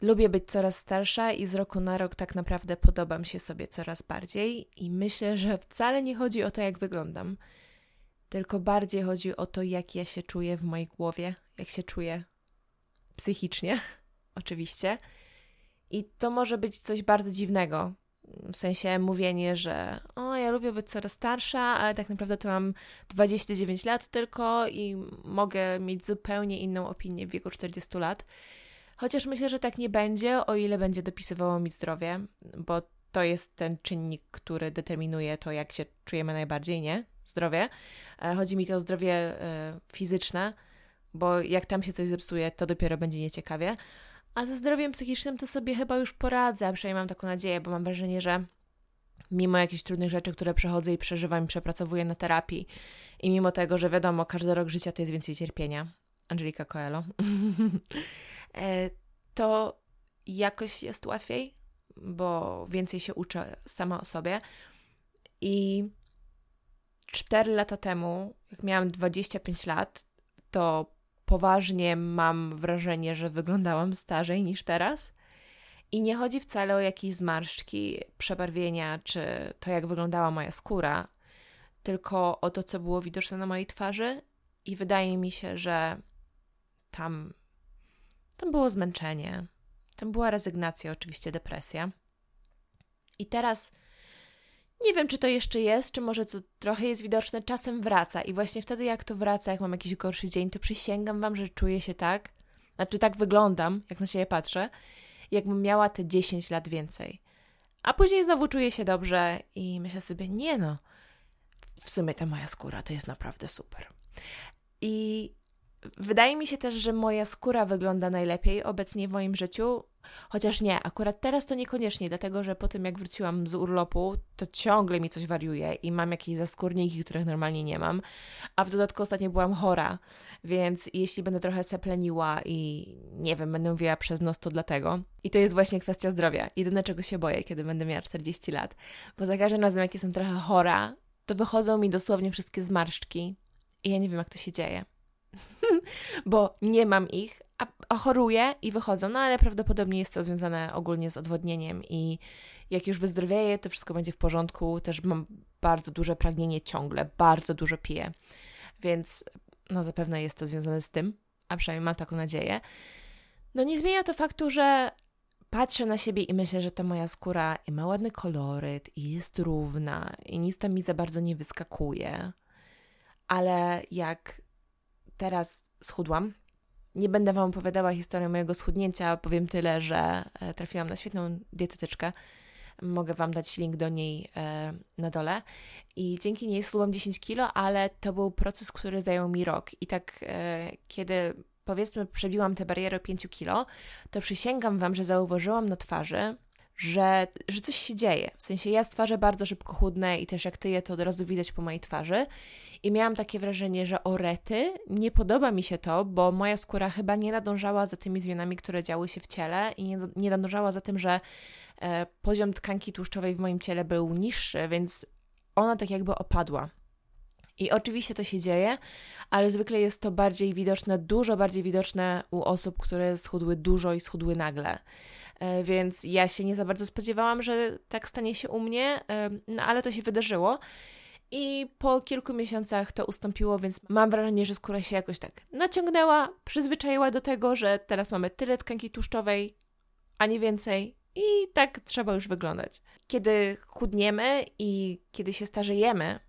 Lubię być coraz starsza i z roku na rok tak naprawdę podobam się sobie coraz bardziej i myślę, że wcale nie chodzi o to, jak wyglądam, tylko bardziej chodzi o to, jak ja się czuję w mojej głowie, jak się czuję psychicznie, oczywiście. I to może być coś bardzo dziwnego, w sensie mówienie, że o, ja lubię być coraz starsza, ale tak naprawdę to mam 29 lat tylko i mogę mieć zupełnie inną opinię w wieku 40 lat. Chociaż myślę, że tak nie będzie, o ile będzie dopisywało mi zdrowie, bo to jest ten czynnik, który determinuje to, jak się czujemy najbardziej, nie? Zdrowie. E, chodzi mi to o zdrowie e, fizyczne, bo jak tam się coś zepsuje, to dopiero będzie nieciekawie. A ze zdrowiem psychicznym to sobie chyba już poradzę, przynajmniej mam taką nadzieję, bo mam wrażenie, że mimo jakichś trudnych rzeczy, które przechodzę i przeżywam i przepracowuję na terapii i mimo tego, że wiadomo, każdy rok życia to jest więcej cierpienia, Angelika Coelho, to jakoś jest łatwiej, bo więcej się uczę sama o sobie. I 4 lata temu, jak miałam 25 lat, to poważnie mam wrażenie, że wyglądałam starzej niż teraz. I nie chodzi wcale o jakieś zmarszczki, przebarwienia, czy to, jak wyglądała moja skóra, tylko o to, co było widoczne na mojej twarzy. I wydaje mi się, że tam, tam było zmęczenie, tam była rezygnacja, oczywiście depresja. I teraz nie wiem, czy to jeszcze jest, czy może to trochę jest widoczne, czasem wraca. I właśnie wtedy, jak to wraca, jak mam jakiś gorszy dzień, to przysięgam Wam, że czuję się tak, znaczy tak wyglądam, jak na siebie patrzę, jakbym miała te 10 lat więcej. A później znowu czuję się dobrze i myślę sobie, nie no, w sumie ta moja skóra to jest naprawdę super. I wydaje mi się też, że moja skóra wygląda najlepiej obecnie w moim życiu, Chociaż nie, akurat teraz to niekoniecznie, dlatego że po tym jak wróciłam z urlopu, to ciągle mi coś wariuje i mam jakieś zaskórniki, których normalnie nie mam. A w dodatku ostatnio byłam chora, więc jeśli będę trochę sepleniła i nie wiem, będę mówiła przez nos, to dlatego. I to jest właśnie kwestia zdrowia. Jedyne czego się boję, kiedy będę miała 40 lat. Bo za każdym razem, jak jestem trochę chora, to wychodzą mi dosłownie wszystkie zmarszczki. I ja nie wiem, jak to się dzieje. Bo nie mam ich, a, choruję i wychodzą, no ale prawdopodobnie jest to związane ogólnie z odwodnieniem i jak już wyzdrowieję, to wszystko będzie w porządku. Też mam bardzo duże pragnienie ciągle, bardzo dużo piję, więc no zapewne jest to związane z tym, a przynajmniej mam taką nadzieję. No nie zmienia to faktu, że patrzę na siebie i myślę, że ta moja skóra ma ładny koloryt i jest równa i nic tam mi za bardzo nie wyskakuje. Ale jak teraz schudłam, nie będę Wam opowiadała historii mojego schudnięcia, powiem tyle, że e, trafiłam na świetną dietetyczkę. Mogę Wam dać link do niej e, na dole. I dzięki niej schudłam 10 kilo, ale to był proces, który zajął mi rok. I tak, e, kiedy powiedzmy przebiłam tę barierę 5 kilo, to przysięgam Wam, że zauważyłam na twarzy, że, że coś się dzieje. W sensie ja z twarzy bardzo szybko chudnę i też jak tyję, to od razu widać po mojej twarzy. I miałam takie wrażenie, że o rety, nie podoba mi się to, bo moja skóra chyba nie nadążała za tymi zmianami, które działy się w ciele i nie, nie nadążała za tym, że e, poziom tkanki tłuszczowej w moim ciele był niższy, więc ona tak jakby opadła. I oczywiście to się dzieje, ale zwykle jest to bardziej widoczne, dużo bardziej widoczne u osób, które schudły dużo i schudły nagle. E, więc ja się nie za bardzo spodziewałam, że tak stanie się u mnie, no ale to się wydarzyło. I po kilku miesiącach to ustąpiło, więc mam wrażenie, że skóra się jakoś tak naciągnęła, przyzwyczaiła do tego, że teraz mamy tyle tkanki tłuszczowej, a nie więcej. I tak trzeba już wyglądać. Kiedy chudniemy i kiedy się starzejemy,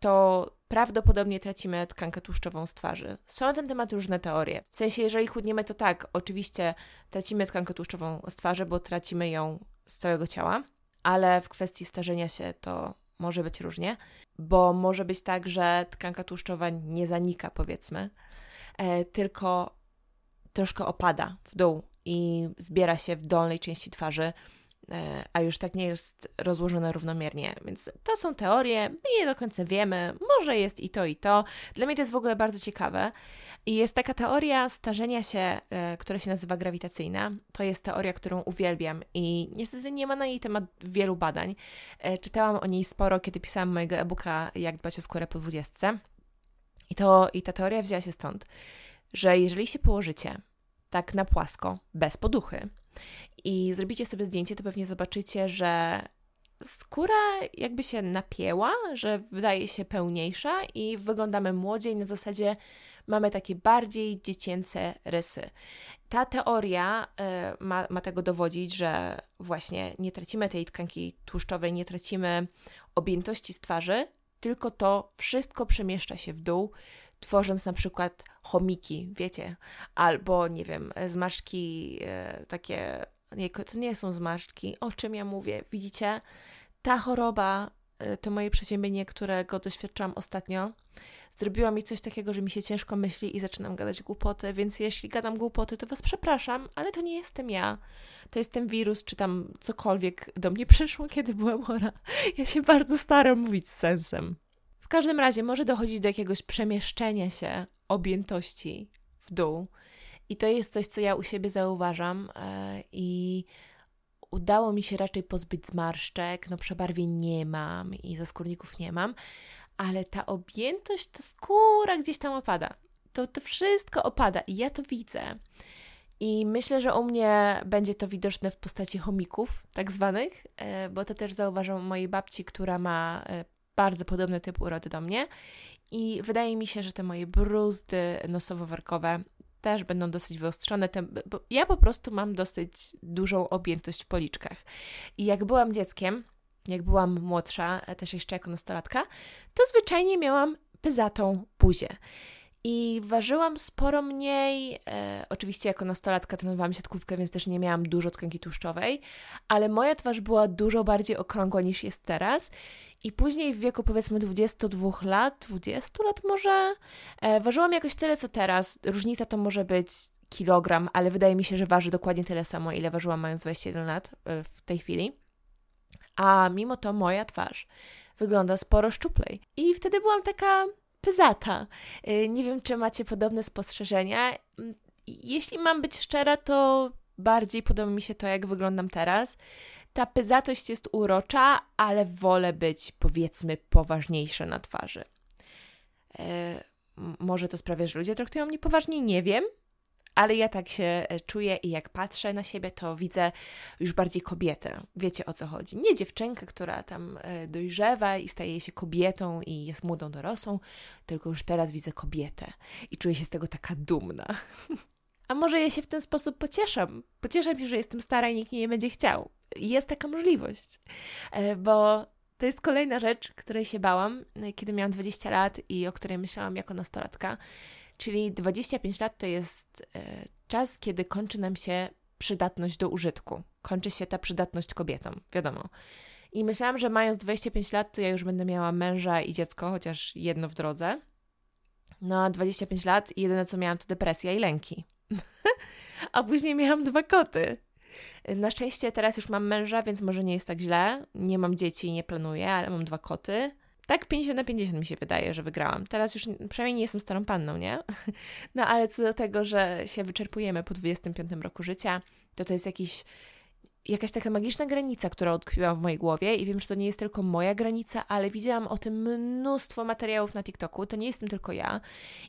to prawdopodobnie tracimy tkankę tłuszczową z twarzy. Są na ten temat różne teorie. W sensie, jeżeli chudniemy, to tak, oczywiście tracimy tkankę tłuszczową z twarzy, bo tracimy ją z całego ciała, ale w kwestii starzenia się to może być różnie, bo może być tak, że tkanka tłuszczowa nie zanika, powiedzmy, e, tylko troszkę opada w dół i zbiera się w dolnej części twarzy a już tak nie jest rozłożone równomiernie. Więc to są teorie, my nie do końca wiemy, może jest i to, i to. Dla mnie to jest w ogóle bardzo ciekawe. I jest taka teoria starzenia się, e, która się nazywa grawitacyjna. To jest teoria, którą uwielbiam i niestety nie ma na jej temat wielu badań. E, czytałam o niej sporo, kiedy pisałam mojego e-booka Jak dbać o skórę po 20. I, to, I ta teoria wzięła się stąd, że jeżeli się położycie tak na płasko, bez poduchy, i zrobicie sobie zdjęcie, to pewnie zobaczycie, że skóra jakby się napięła, że wydaje się pełniejsza i wyglądamy młodziej, na zasadzie mamy takie bardziej dziecięce rysy. Ta teoria y, ma, ma tego dowodzić, że właśnie nie tracimy tej tkanki tłuszczowej, nie tracimy objętości z twarzy, tylko to wszystko przemieszcza się w dół, tworząc na przykład chomiki, wiecie, albo nie wiem, zmarszczki y, takie nie, to nie są zmarszczki, o czym ja mówię. Widzicie, ta choroba, y, to moje przeziębienie, którego doświadczałam ostatnio, zrobiła mi coś takiego, że mi się ciężko myśli i zaczynam gadać głupoty, więc jeśli gadam głupoty, to Was przepraszam, ale to nie jestem ja. To jest ten wirus, czy tam cokolwiek do mnie przyszło, kiedy byłam chora. Ja się bardzo staram mówić z sensem. Każdym razie może dochodzić do jakiegoś przemieszczenia się objętości w dół. I to jest coś, co ja u siebie zauważam yy, i udało mi się raczej pozbyć zmarszczek, no przebarwień nie mam i zaskórników nie mam, ale ta objętość, ta skóra gdzieś tam opada. To, to wszystko opada i ja to widzę. I myślę, że u mnie będzie to widoczne w postaci chomików, tak zwanych, e, bo to też zauważam u mojej babci, która ma e, bardzo podobny typ urody do mnie. I wydaje mi się, że te moje bruzdy nosowo-warkowe też będą dosyć wyostrzone, ja po prostu mam dosyć dużą objętość w policzkach. I jak byłam dzieckiem, jak byłam młodsza, też jeszcze jako nastolatka, to zwyczajnie miałam pyzatą buzię. I ważyłam sporo mniej. E, oczywiście, jako nastolatka trenowałam siatkówkę, więc też nie miałam dużo tkanki tłuszczowej, ale moja twarz była dużo bardziej okrągła niż jest teraz. I później w wieku powiedzmy 22 lat, 20 lat może, e, ważyłam jakoś tyle co teraz. Różnica to może być kilogram, ale wydaje mi się, że waży dokładnie tyle samo, ile ważyłam mając 21 lat e, w tej chwili. A mimo to moja twarz wygląda sporo szczuplej. I wtedy byłam taka pyzata. E, nie wiem, czy macie podobne spostrzeżenia. Mm, jeśli mam być szczera, to bardziej podoba mi się to, jak wyglądam teraz. Ta pyzatość jest urocza, ale wolę być, powiedzmy, poważniejsza na twarzy. E, może to sprawia, że ludzie traktują mnie poważniej, nie wiem, ale ja tak się e, czuję i jak patrzę na siebie, to widzę już bardziej kobietę. Wiecie o co chodzi. Nie dziewczynkę, która tam e, dojrzewa i staje się kobietą i jest młodą dorosłą, tylko już teraz widzę kobietę i czuję się z tego taka dumna. A może ja się w ten sposób pocieszam? Pocieszam się, że jestem stara i nikt mnie nie będzie chciał. Jest taka możliwość, e, bo to jest kolejna rzecz, której się bałam, kiedy miałam 20 lat i o której myślałam jako nastolatka. Czyli 25 lat to jest e, czas, kiedy kończy nam się przydatność do użytku. Kończy się ta przydatność kobietom, wiadomo. I myślałam, że mając 25 lat, to ja już będę miała męża i dziecko, chociaż jedno w drodze. No, 25 lat i jedyne co miałam to depresja i lęki. A później miałam dwa koty. Na szczęście teraz już mam męża, więc może nie jest tak źle. Nie mam dzieci i nie planuję, ale mam dwa koty. Tak 50 na 50 mi się wydaje, że wygrałam. Teraz już przynajmniej nie jestem starą panną, nie? No ale co do tego, że się wyczerpujemy po 25 roku życia, to to jest jakiś jakaś taka magiczna granica, która utkwiła w mojej głowie i wiem, że to nie jest tylko moja granica, ale widziałam o tym mnóstwo materiałów na TikToku, to nie jestem tylko ja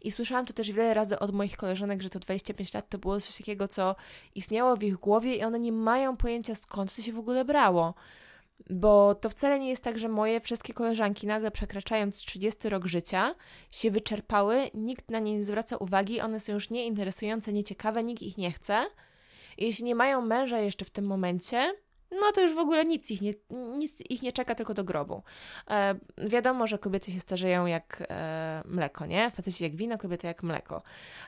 i słyszałam to też wiele razy od moich koleżanek, że to 25 lat to było coś takiego, co istniało w ich głowie i one nie mają pojęcia skąd to się w ogóle brało. Bo to wcale nie jest tak, że moje wszystkie koleżanki nagle przekraczając 30 rok życia się wyczerpały, nikt na nie nie zwraca uwagi, one są już nieinteresujące, nieciekawe, nikt ich nie chce jeśli nie mają męża jeszcze w tym momencie, no to już w ogóle nic ich nie, nic ich nie czeka, tylko do grobu. E, wiadomo, że kobiety się starzeją jak e, mleko, nie? Faceci jak wino, kobiety jak mleko.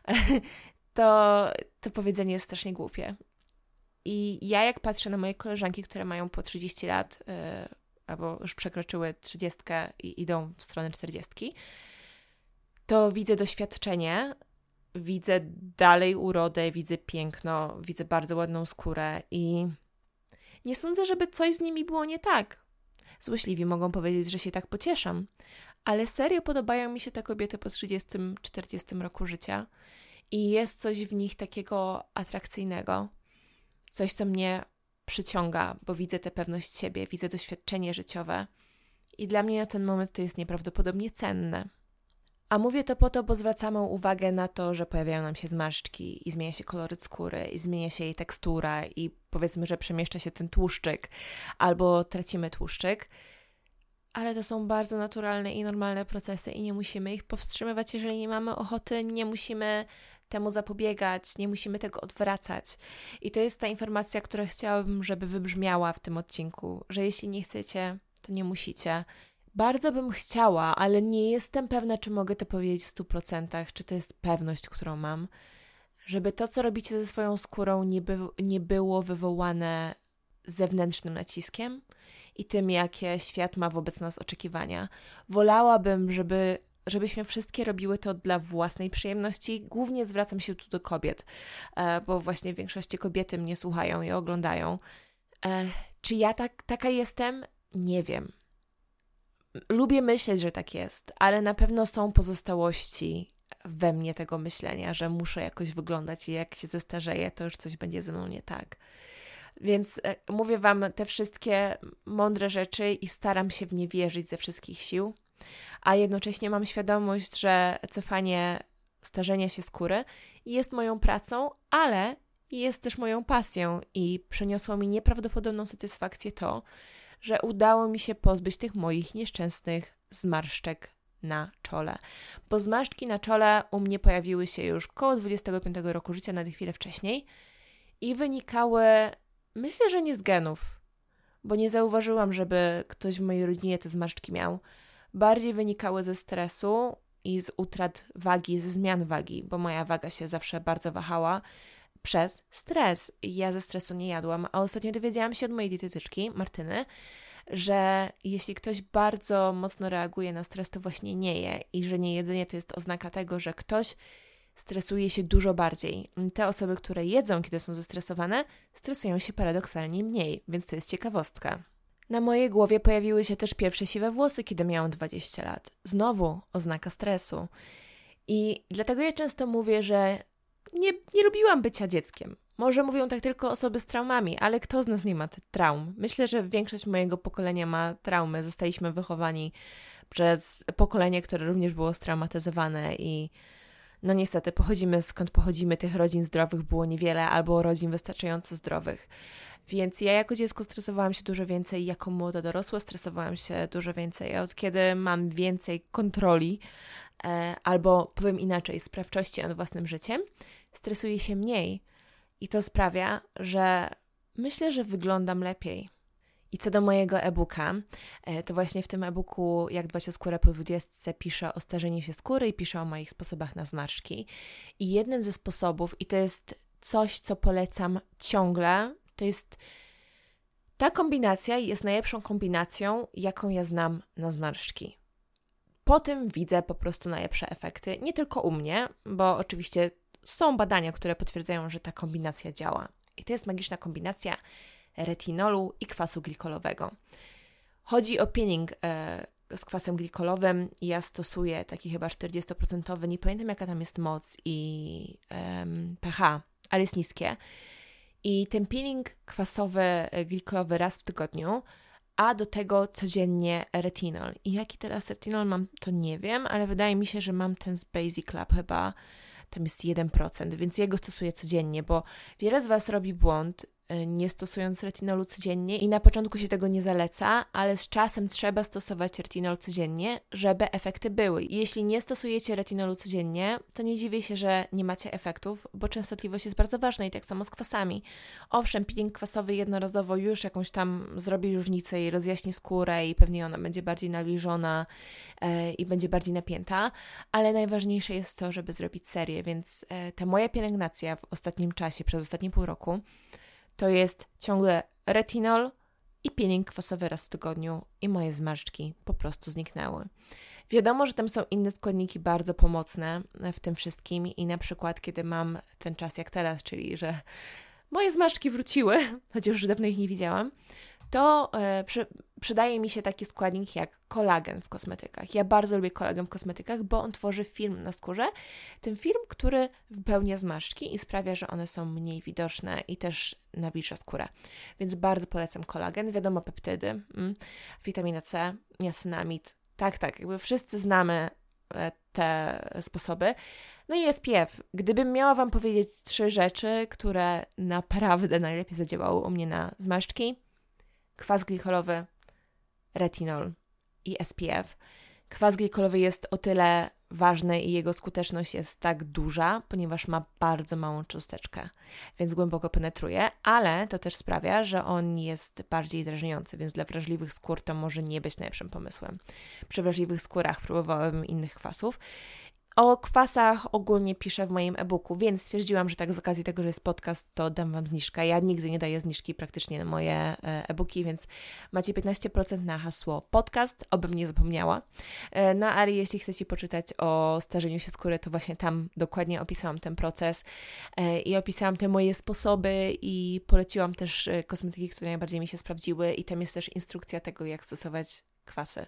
E, to, to powiedzenie jest strasznie głupie. I ja jak patrzę na moje koleżanki, które mają po 30 lat, e, albo już przekroczyły 30 i idą w stronę 40, to widzę doświadczenie widzę dalej urodę, widzę piękno, widzę bardzo ładną skórę i nie sądzę, żeby coś z nimi było nie tak. Złośliwi mogą powiedzieć, że się tak pocieszam, ale serio podobają mi się te kobiety po 30-40 roku życia i jest coś w nich takiego atrakcyjnego, coś, co mnie przyciąga, bo widzę tę pewność siebie, widzę doświadczenie życiowe i dla mnie na ten moment to jest nieprawdopodobnie cenne. A mówię to po to, bo zwracamy uwagę na to, że pojawiają nam się zmarszczki i zmienia się koloryt skóry, i zmienia się jej tekstura, i powiedzmy, że przemieszcza się ten tłuszczyk, albo tracimy tłuszczyk. Ale to są bardzo naturalne i normalne procesy, i nie musimy ich powstrzymywać, jeżeli nie mamy ochoty, nie musimy temu zapobiegać, nie musimy tego odwracać. I to jest ta informacja, która chciałabym, żeby wybrzmiała w tym odcinku, że jeśli nie chcecie, to nie musicie. Bardzo bym chciała, ale nie jestem pewna, czy mogę to powiedzieć w 100%, czy to jest pewność, którą mam, żeby to, co robicie ze swoją skórą, nie, by, nie było wywołane zewnętrznym naciskiem i tym, jakie świat ma wobec nas oczekiwania. Wolałabym, żeby żebyśmy wszystkie robiły to dla własnej przyjemności. Głównie zwracam się tu do kobiet, e, bo właśnie w większości kobiety mnie słuchają i oglądają. E, czy ja tak, taka jestem? Nie wiem. Lubię myśleć, że tak jest, ale na pewno są pozostałości we mnie tego myślenia, że muszę jakoś wyglądać i jak się zestarzeję, to już coś będzie ze mną nie tak. Więc e, mówię Wam te wszystkie mądre rzeczy i staram się w nie wierzyć ze wszystkich sił a jednocześnie mam świadomość, że cofanie starzenia się skóry jest moją pracą, ale jest też moją pasją i przyniosło mi nieprawdopodobną satysfakcję to, że udało mi się pozbyć tych moich nieszczęsnych zmarszczek na czole. Bo zmarszczki na czole u mnie pojawiły się już koło 25 roku życia, na chwilę wcześniej i wynikały, myślę, że nie z genów, bo nie zauważyłam, żeby ktoś w mojej rodzinie te zmarszczki miał bardziej wynikały ze stresu i z utrat wagi, ze zmian wagi, bo moja waga się zawsze bardzo wahała przez stres. Ja ze stresu nie jadłam, a ostatnio dowiedziałam się od mojej dietetyczki, Martyny, że jeśli ktoś bardzo mocno reaguje na stres, to właśnie nie je i że niejedzenie to jest oznaka tego, że ktoś stresuje się dużo bardziej. Te osoby, które jedzą, kiedy są zestresowane, stresują się paradoksalnie mniej, więc to jest ciekawostka. Na mojej głowie pojawiły się też pierwsze siwe włosy, kiedy miałam 20 lat. Znowu oznaka stresu. I dlatego ja często mówię, że nie, nie lubiłam bycia dzieckiem. Może mówią tak tylko osoby z traumami, ale kto z nas nie ma traum? Myślę, że większość mojego pokolenia ma traumy. Zostaliśmy wychowani przez pokolenie, które również było straumatyzowane i no niestety pochodzimy skąd pochodzimy, tych rodzin zdrowych było niewiele albo rodzin wystarczająco zdrowych. Więc ja jako dziecko stresowałam się dużo więcej, jako młoda dorosła stresowałam się dużo więcej. Od kiedy mam więcej kontroli, e, albo powiem inaczej, sprawczości nad własnym życiem, stresuję się mniej. I to sprawia, że myślę, że wyglądam lepiej. I co do mojego e-booka, e, to właśnie w tym e-booku Jak dbać o skórę po 20 piszę o starzeniu się skóry i piszę o moich sposobach na zmarszczki. I jednym ze sposobów, i to jest coś, co polecam ciągle, to jest ta kombinacja jest najlepszą kombinacją, jaką ja znam na zmarszczki. Po tym widzę po prostu najlepsze efekty, nie tylko u mnie, bo oczywiście są badania, które potwierdzają, że ta kombinacja działa. I to jest magiczna kombinacja retinolu i kwasu glikolowego. Chodzi o peeling e, z kwasem glikolowym. Ja stosuję taki chyba 40%, nie pamiętam jaka tam jest moc i pH, ale jest niskie. I ten peeling kwasowy, e, glikolowy raz w tygodniu, a do tego codziennie retinol. I jaki teraz retinol mam, to nie wiem, ale wydaje mi się, że mam ten z Basic Lab chyba, tam jest 1%, więc jego stosuję codziennie, bo wiele z Was robi błąd nie stosując retinolu codziennie i na początku się tego nie zaleca, ale z czasem trzeba stosować retinol codziennie, żeby efekty były. Jeśli nie stosujecie retinolu codziennie, to nie dziwię się, że nie macie efektów, bo częstotliwość jest bardzo ważna i tak samo z kwasami. Owszem, peeling kwasowy jednorazowo już jakąś tam zrobi różnicę i rozjaśni skórę i pewnie ona będzie bardziej nawilżona e, i będzie bardziej napięta, ale najważniejsze jest to, żeby zrobić serię, więc e, ta moja pielęgnacja w ostatnim czasie, przez ostatnie pół roku, to jest ciągle retinol i peeling kwasowy raz w tygodniu i moje zmarszczki po prostu zniknęły. Wiadomo, że tam są inne składniki bardzo pomocne w tym wszystkim i na przykład kiedy mam ten czas jak teraz, czyli że moje zmarszczki wróciły, chociaż już dawno ich nie widziałam, to e, przy, przydaje mi się taki składnik jak kolagen w kosmetykach. Ja bardzo lubię kolagen w kosmetykach, bo on tworzy film na skórze. Ten film, który wypełnia zmarszczki i sprawia, że one są mniej widoczne i też nawilża skórę. Więc bardzo polecam kolagen. Wiadomo, peptydy, mm, witamina C, niacinamid. Tak, tak, jakby wszyscy znamy e, te sposoby. No i SPF. Gdybym miała Wam powiedzieć trzy rzeczy, które naprawdę najlepiej zadziałały u mnie na zmarszczki: kwas glikolowy, retinol i SPF. Kwas glikolowy jest o tyle ważny i jego skuteczność jest tak duża, ponieważ ma bardzo małą cząsteczkę, więc głęboko penetruje, ale to też sprawia, że on jest bardziej drażniący, więc dla wrażliwych skór to może nie być najlepszym pomysłem. Przy wrażliwych skórach próbowałem innych kwasów o kwasach ogólnie piszę w moim e-booku, więc stwierdziłam, że tak z okazji tego, że jest podcast, to dam Wam zniżkę. Ja nigdy nie daję zniżki praktycznie na moje e, e-booki, więc macie 15% na hasło podcast, obym nie zapomniała. E, no ale jeśli chcecie poczytać o starzeniu się skóry, to właśnie tam dokładnie opisałam ten proces e, i opisałam te moje sposoby i poleciłam też kosmetyki, które najbardziej mi się sprawdziły i tam jest też instrukcja tego, jak stosować kwasy.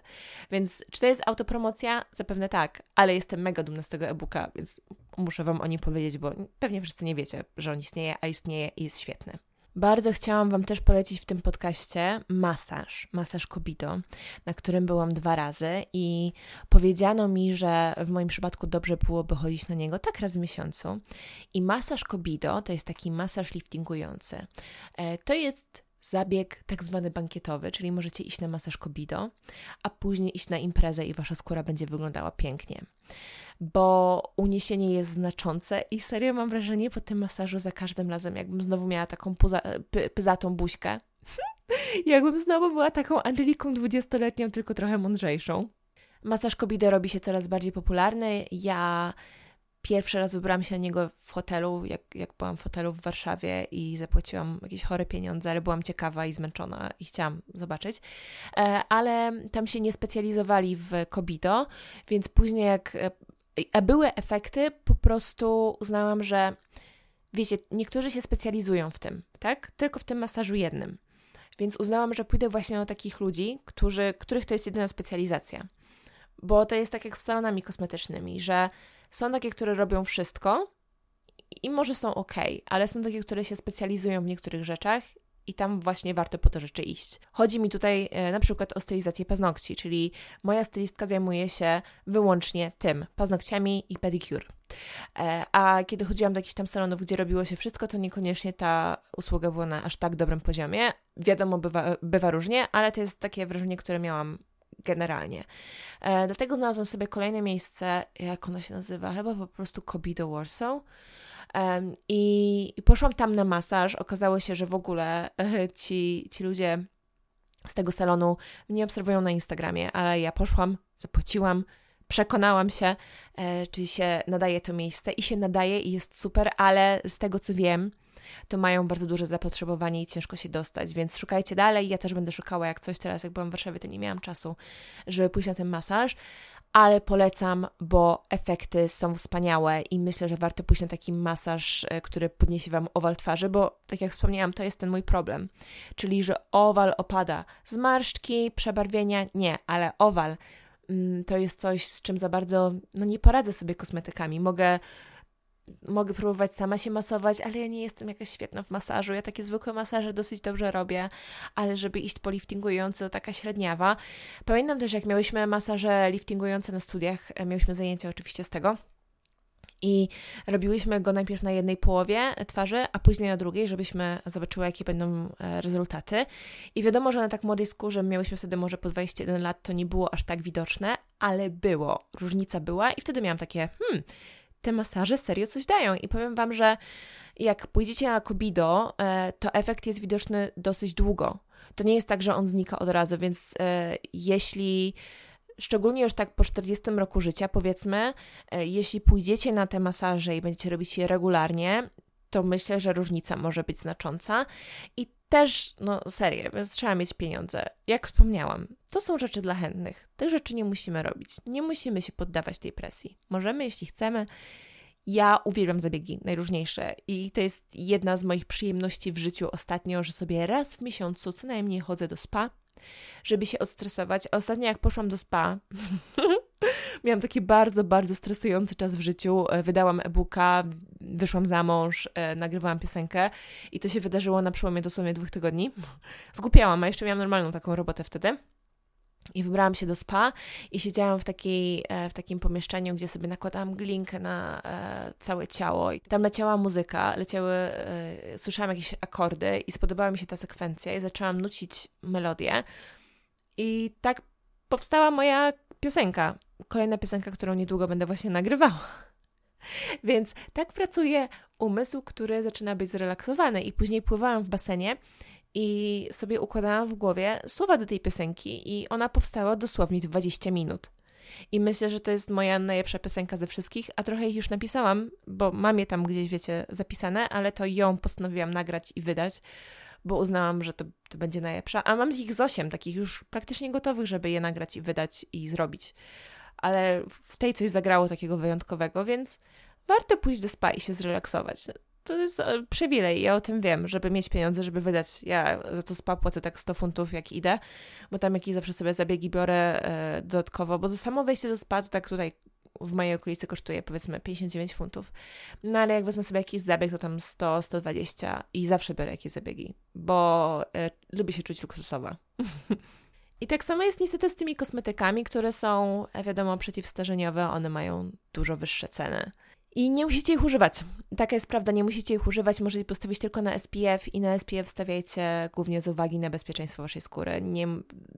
Więc czy to jest autopromocja? Zapewne tak, ale jestem mega dumna z tego e-booka, więc muszę Wam o nim powiedzieć, bo pewnie wszyscy nie wiecie, że on istnieje, a istnieje i jest świetny. Bardzo chciałam Wam też polecić w tym podcaście masaż, masaż Kobido, na którym byłam dwa razy i powiedziano mi, że w moim przypadku dobrze byłoby chodzić na niego tak raz w miesiącu. I masaż Kobido to jest taki masaż liftingujący. E, to jest zabieg tak zwany bankietowy, czyli możecie iść na masaż Kobido, a później iść na imprezę i wasza skóra będzie wyglądała pięknie. Bo uniesienie jest znaczące i serio mam wrażenie po tym masażu za każdym razem, jakbym znowu miała taką puza, py, pyzatą buźkę. jakbym znowu była taką Angeliką dwudziestoletnią, tylko trochę mądrzejszą. Masaż Kobido robi się coraz bardziej popularny. Ja Pierwszy raz wybrałam się na niego w hotelu, jak, jak byłam w hotelu w Warszawie i zapłaciłam jakieś chore pieniądze, ale byłam ciekawa i zmęczona i chciałam zobaczyć. E, ale tam się nie specjalizowali w Kobido, więc później jak a były efekty, po prostu uznałam, że wiecie, niektórzy się specjalizują w tym, tak? Tylko w tym masażu jednym. Więc uznałam, że pójdę właśnie do takich ludzi, którzy, których to jest jedyna specjalizacja. Bo to jest tak jak z salonami kosmetycznymi, że są takie, które robią wszystko i może są ok, ale są takie, które się specjalizują w niektórych rzeczach i tam właśnie warto po te rzeczy iść. Chodzi mi tutaj e, na przykład o stylizację paznokci, czyli moja stylistka zajmuje się wyłącznie tym, paznokciami i pedicure. A kiedy chodziłam do jakichś tam salonów, gdzie robiło się wszystko, to niekoniecznie ta usługa była na aż tak dobrym poziomie. Wiadomo, bywa, bywa różnie, ale to jest takie wrażenie, które miałam generalnie. E, dlatego znalazłam sobie kolejne miejsce, jak ono się nazywa, chyba po prostu Kobido Warsaw. I, I poszłam tam na masaż. Okazało się, że w ogóle e, ci, ci ludzie z tego salonu mnie obserwują na Instagramie, ale ja poszłam, zapłaciłam, przekonałam się, e, czy się nadaje to miejsce i się nadaje i jest super, ale z tego co wiem, to mają bardzo duże zapotrzebowanie i ciężko się dostać, więc szukajcie dalej. Ja też będę szukała jak coś teraz, jak byłam w Warszawie, to nie miałam czasu, żeby pójść na ten masaż, ale polecam, bo efekty są wspaniałe i myślę, że warto pójść na taki masaż, e, który podniesie Wam owal twarzy, bo tak jak wspomniałam, to jest ten mój problem, czyli że owal opada. Zmarszczki, przebarwienia nie, ale owal mm, to jest coś, z czym za bardzo no nie poradzę sobie kosmetykami. Mogę mogę próbować sama się masować, ale ja nie jestem jakaś świetna w masażu. Ja takie zwykłe masaże dosyć dobrze robię, ale żeby iść po liftingujący, to taka średniawa. Pamiętam też, jak miałyśmy masaże liftingujące na studiach, e, miałyśmy zajęcia oczywiście z tego. I robiłyśmy go najpierw na jednej połowie twarzy, a później na drugiej, żebyśmy zobaczyły, jakie będą e, rezultaty. I wiadomo, że na tak młodej skórze miałyśmy wtedy może po 21 lat, to nie było aż tak widoczne, ale było. Różnica była i wtedy miałam takie, hmm, te masaże serio coś dają. I powiem Wam, że jak pójdziecie na Kobido, e, to efekt jest widoczny dosyć długo. To nie jest tak, że on znika od razu, więc e, jeśli szczególnie już tak po 40 roku życia, powiedzmy, e, jeśli pójdziecie na te masaże i będziecie robić je regularnie, to myślę, że różnica może być znacząca. I też, no serio, więc trzeba mieć pieniądze. Jak wspomniałam, to są rzeczy dla chętnych. Tych rzeczy nie musimy robić. Nie musimy się poddawać tej presji. Możemy, jeśli chcemy. Ja uwielbiam zabiegi najróżniejsze i to jest jedna z moich przyjemności w życiu ostatnio, że sobie raz w miesiącu co najmniej chodzę do spa, żeby się odstresować. Ostatnio jak poszłam do spa, Miałam taki bardzo, bardzo stresujący czas w życiu. E, wydałam e-booka, wyszłam za mąż, e, nagrywałam piosenkę i to się wydarzyło na przełomie dosłownie dwóch tygodni. Zgupiałam, a jeszcze miałam normalną taką robotę wtedy. I wybrałam się do spa i siedziałam w, takiej, e, w takim pomieszczeniu, gdzie sobie nakładałam glinkę na całe ciało. I tam leciała muzyka, leciały, słyszałam jakieś akordy i spodobała mi się ta sekwencja i zaczęłam nucić melodię. I tak powstała moja piosenka. Kolejna piosenka, którą niedługo będę właśnie nagrywała. Więc tak pracuje umysł, który zaczyna być zrelaksowany. I później pływałam w basenie i sobie układałam w głowie słowa do tej piosenki i ona powstała dosłownie w 20 minut. I myślę, że to jest moja najlepsza piosenka ze wszystkich, a trochę ich już napisałam, bo mam je tam gdzieś, wiecie, zapisane, ale to ją postanowiłam nagrać i wydać, bo uznałam, że to, to będzie najlepsza. A mam ich z osiem, takich już praktycznie gotowych, żeby je nagrać i wydać i zrobić. Ale w tej coś zagrało takiego wyjątkowego, więc warto pójść do spa i się zrelaksować to jest e, przywilej, ja o tym wiem, żeby mieć pieniądze, żeby wydać, ja za to spa płacę tak 100 funtów jak idę, bo tam jakieś zawsze sobie zabiegi biorę e, dodatkowo, bo za samo wejście do spa to tak tutaj w mojej okolicy kosztuje powiedzmy 59 funtów. No ale jak wezmę sobie jakiś zabieg, to tam 100, 120 i zawsze biorę jakieś zabiegi, bo e, lubię się czuć luksusowa. I tak samo jest niestety z tymi kosmetykami, które są, e, wiadomo, przeciwstarzeniowe, one mają dużo wyższe ceny. I nie musicie ich używać. Taka jest prawda, nie musicie ich używać, możecie postawić tylko na SPF i na SPF stawiajcie głównie z uwagi na bezpieczeństwo waszej skóry. Nie,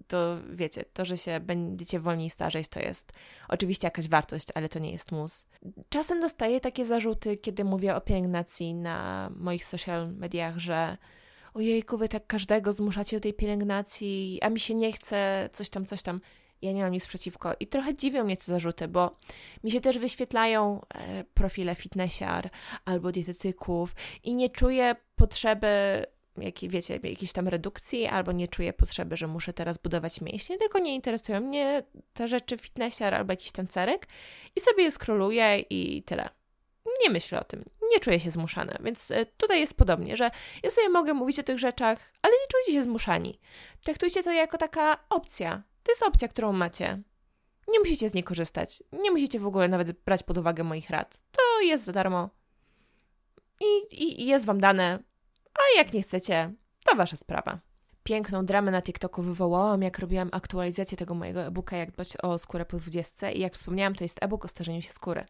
to wiecie, to, że się będziecie wolniej starzeć, to jest oczywiście jakaś wartość, ale to nie jest mus. Czasem dostaję takie zarzuty, kiedy mówię o pielęgnacji na moich social mediach, że ojejku, wy tak każdego zmuszacie do tej pielęgnacji, a mi się nie chce, coś tam, coś tam ja nie mam nic przeciwko. I trochę dziwią mnie te zarzuty, bo mi się też wyświetlają e, profile fitnessiar albo dietetyków i nie czuję potrzeby jak, wiecie, jakiejś tam redukcji, albo nie czuję potrzeby, że muszę teraz budować mięśnie, tylko nie interesują mnie te rzeczy fitnessiar albo jakiś tancerek i sobie je skroluję i tyle. Nie myślę o tym, nie czuję się zmuszana, więc e, tutaj jest podobnie, że ja sobie mogę mówić o tych rzeczach, ale nie czujcie się zmuszani. Traktujcie to jako taka opcja, to jest opcja, którą macie. Nie musicie z niej korzystać. Nie musicie w ogóle nawet brać pod uwagę moich rad. To jest za darmo. I, i, jest wam dane. A jak nie chcecie, to wasza sprawa. Piękną dramę na TikToku wywołałam, jak robiłam aktualizację tego mojego e-booka, jak dbać o skórę po 20. I jak wspomniałam, to jest e-book o starzeniu się skóry.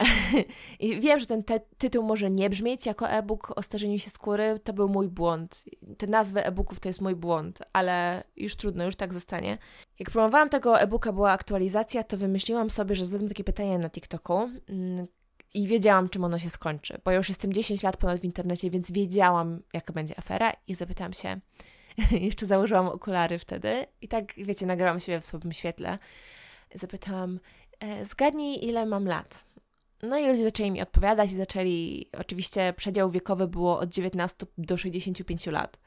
I wiem, że ten te tytuł może nie brzmieć jako e-book o starzeniu się skóry. To był mój błąd. Te nazwy e-booków to jest mój błąd, ale już trudno, już tak zostanie. Jak promowałam tego e-booka, była aktualizacja, to wymyśliłam sobie, że zadam takie pytanie na TikToku. Mm, I wiedziałam, czym ono się skończy, bo już jestem 10 lat ponad w internecie, więc wiedziałam, jaka będzie afera, i zapytałam się, jeszcze założyłam okulary wtedy, i tak, wiecie, nagrałam siebie w słabym świetle. Zapytałam, e, zgadnij, ile mam lat. No i ludzie zaczęli mi odpowiadać i zaczęli, oczywiście przedział wiekowy było od 19 do 65 lat.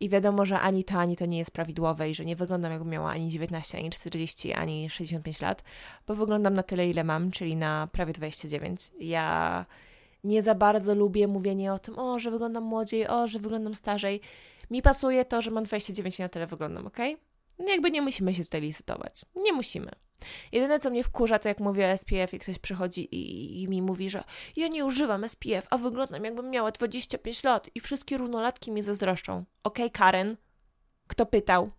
I wiadomo, że ani to, ani to nie jest prawidłowe i że nie wyglądam jakbym miała ani 19, ani 40, ani 65 lat, bo wyglądam na tyle, ile mam, czyli na prawie 29. Ja nie za bardzo lubię mówienie o tym, o, że wyglądam młodziej, o, że wyglądam starzej. Mi pasuje to, że mam 29 i na tyle wyglądam, ok? No jakby nie musimy się tutaj licytować. Nie musimy. Jedyne, co mnie wkurza, to jak mówię SPF i ktoś przychodzi i, i, mi mówi, że ja nie używam SPF, a wyglądam jakbym miała 25 lat i wszystkie równolatki mi zazdroszczą. Okej, okay, Karen? Kto pytał?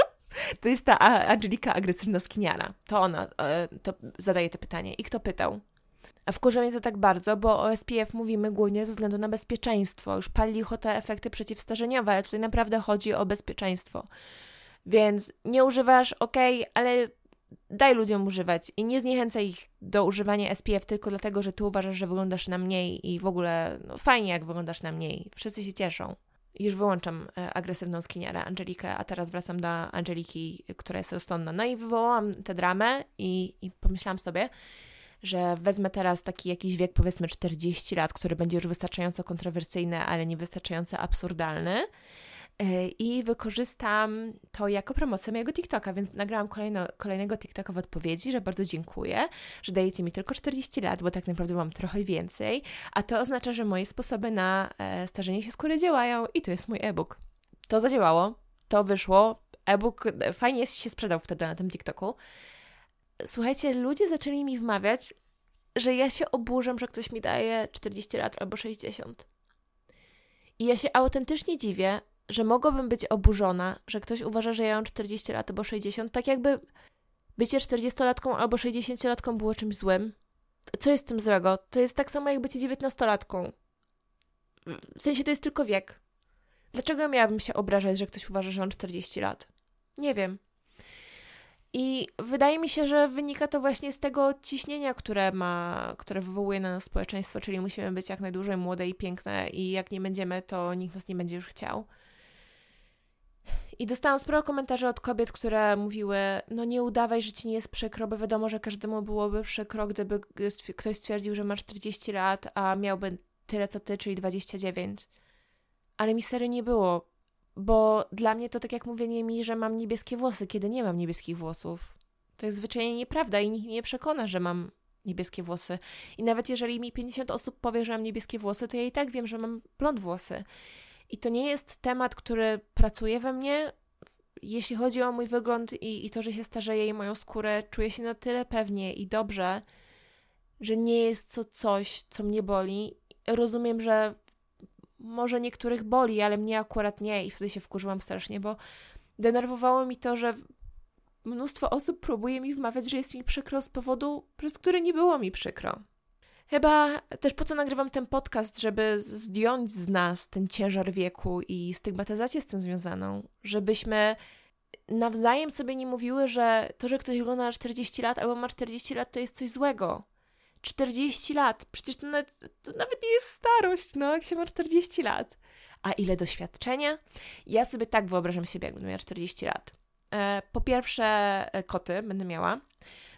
to jest ta Angelika agresywna skiniara. To ona e, to zadaje to pytanie. I kto pytał? A wkurza mnie to tak bardzo, bo o SPF mówimy głównie ze względu na bezpieczeństwo. Już pali o te efekty przeciwstarzeniowe, ale tutaj naprawdę chodzi o bezpieczeństwo. Więc nie używasz, ok, ale daj ludziom używać i nie zniechęcaj ich do używania SPF tylko dlatego, że ty uważasz, że wyglądasz na mniej i w ogóle no, fajnie, jak wyglądasz na mniej. Wszyscy się cieszą. Już wyłączam e, agresywną skiniarę Angelikę, a teraz wracam do Angeliki, która jest rozsądna. No i wywołałam tę dramę i, i pomyślałam sobie, że wezmę teraz taki jakiś wiek, powiedzmy 40 lat, który będzie już wystarczająco kontrowersyjny, ale nie wystarczająco absurdalny i wykorzystam to jako promocję mojego TikToka, więc nagrałam kolejno, kolejnego TikToka w odpowiedzi, że bardzo dziękuję, że dajecie mi tylko 40 lat, bo tak naprawdę mam trochę więcej, a to oznacza, że moje sposoby na e, starzenie się skóry działają i to jest mój e-book. To zadziałało, to wyszło, e-book e, fajnie się sprzedał wtedy na tym TikToku. Słuchajcie, ludzie zaczęli mi wmawiać, że ja się oburzam, że ktoś mi daje 40 lat albo 60. I ja się autentycznie dziwię, że mogłabym być oburzona, że ktoś uważa, że ja mam 40 lat albo 60, tak jakby bycie 40-latką albo 60-latką było czymś złym. Co jest w tym złego? To jest tak samo jak bycie 19-latką. W sensie to jest tylko wiek. Dlaczego miałabym się obrażać, że ktoś uważa, że mam 40 lat? Nie wiem. I wydaje mi się, że wynika to właśnie z tego ciśnienia, które ma, które wywołuje na nas społeczeństwo, czyli musimy być jak najdłużej młode i piękne i jak nie będziemy, to nikt nas nie będzie już chciał. I dostałam sporo komentarzy od kobiet, które mówiły: No, nie udawaj, że ci nie jest przykro, bo wiadomo, że każdemu byłoby przykro, gdyby ktoś stwierdził, że ma 40 lat, a miałby tyle co ty, czyli 29. Ale mi serio nie było, bo dla mnie to tak jak mówienie mi, że mam niebieskie włosy, kiedy nie mam niebieskich włosów. To jest zwyczajnie nieprawda i nikt mnie nie przekona, że mam niebieskie włosy. I nawet jeżeli mi 50 osób powie, że mam niebieskie włosy, to ja i tak wiem, że mam blond włosy. I to nie jest temat, który pracuje we mnie. Jeśli chodzi o mój wygląd i, i to, że się starzeję i moją skórę, czuję się na tyle pewnie i dobrze, że nie jest to coś, co mnie boli. Rozumiem, że może niektórych boli, ale mnie akurat nie i wtedy się wkurzyłam strasznie, bo denerwowało mi to, że mnóstwo osób próbuje mi wmawiać, że jest mi przykro z powodu, przez który nie było mi przykro. Chyba też po to nagrywam ten podcast, żeby zdjąć z nas ten ciężar wieku i stygmatyzację z tym związaną, żebyśmy nawzajem sobie nie mówiły, że to, że ktoś wygląda na 40 lat albo ma 40 lat, to jest coś złego. 40 lat, przecież to nawet, to nawet nie jest starość, no, jak się ma 40 lat. A ile doświadczenia? Ja sobie tak wyobrażam siebie, jak będę miała 40 lat. E, po pierwsze, e, koty będę miała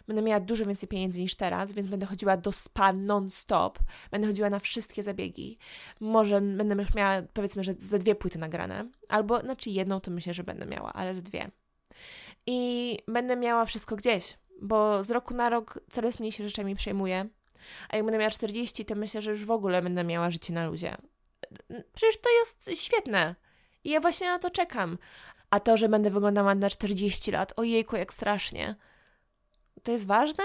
będę miała dużo więcej pieniędzy niż teraz, więc będę chodziła do spa non-stop. Będę chodziła na wszystkie zabiegi. Może będę już miała, powiedzmy, że ze dwie płyty nagrane. Albo, znaczy jedną to myślę, że będę miała, ale ze dwie. I będę miała wszystko gdzieś, bo z roku na rok coraz mniej się rzeczami przejmuję. A jak będę miała 40, to myślę, że już w ogóle będę miała życie na luzie. Przecież to jest świetne. I ja właśnie na to czekam. A to, że będę wyglądała na 40 lat, ojejku, jak strasznie to jest ważne?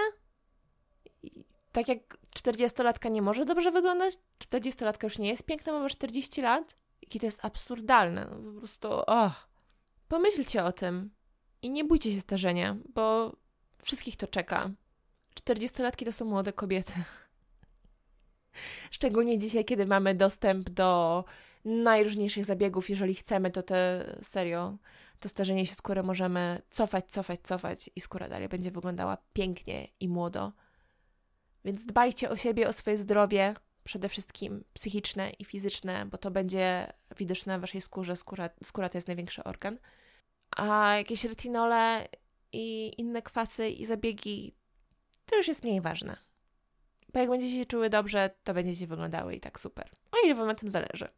Tak jak 40-latka nie może dobrze wyglądać, 40-latka już nie jest piękna, ma 40 lat? I to jest absurdalne. No, po prostu, oh. Pomyślcie o tym i nie bójcie się starzenia, bo wszystkich to czeka. 40-latki to są młode kobiety. Szczególnie dzisiaj, kiedy mamy dostęp do najróżniejszych zabiegów, jeżeli chcemy, to te serio to starzenie się skóry możemy cofać, cofać, cofać i skóra dalej będzie wyglądała pięknie i młodo. Więc dbajcie o siebie, o swoje zdrowie, przede wszystkim psychiczne i fizyczne, bo to będzie widoczne na waszej skórze. Skóra, skóra to jest największy organ. A jakieś retinole i inne kwasy i zabiegi to już jest mniej ważne. Bo jak będziecie się czuły dobrze, to będziecie wyglądały i tak super. O ile wam na tym zależy.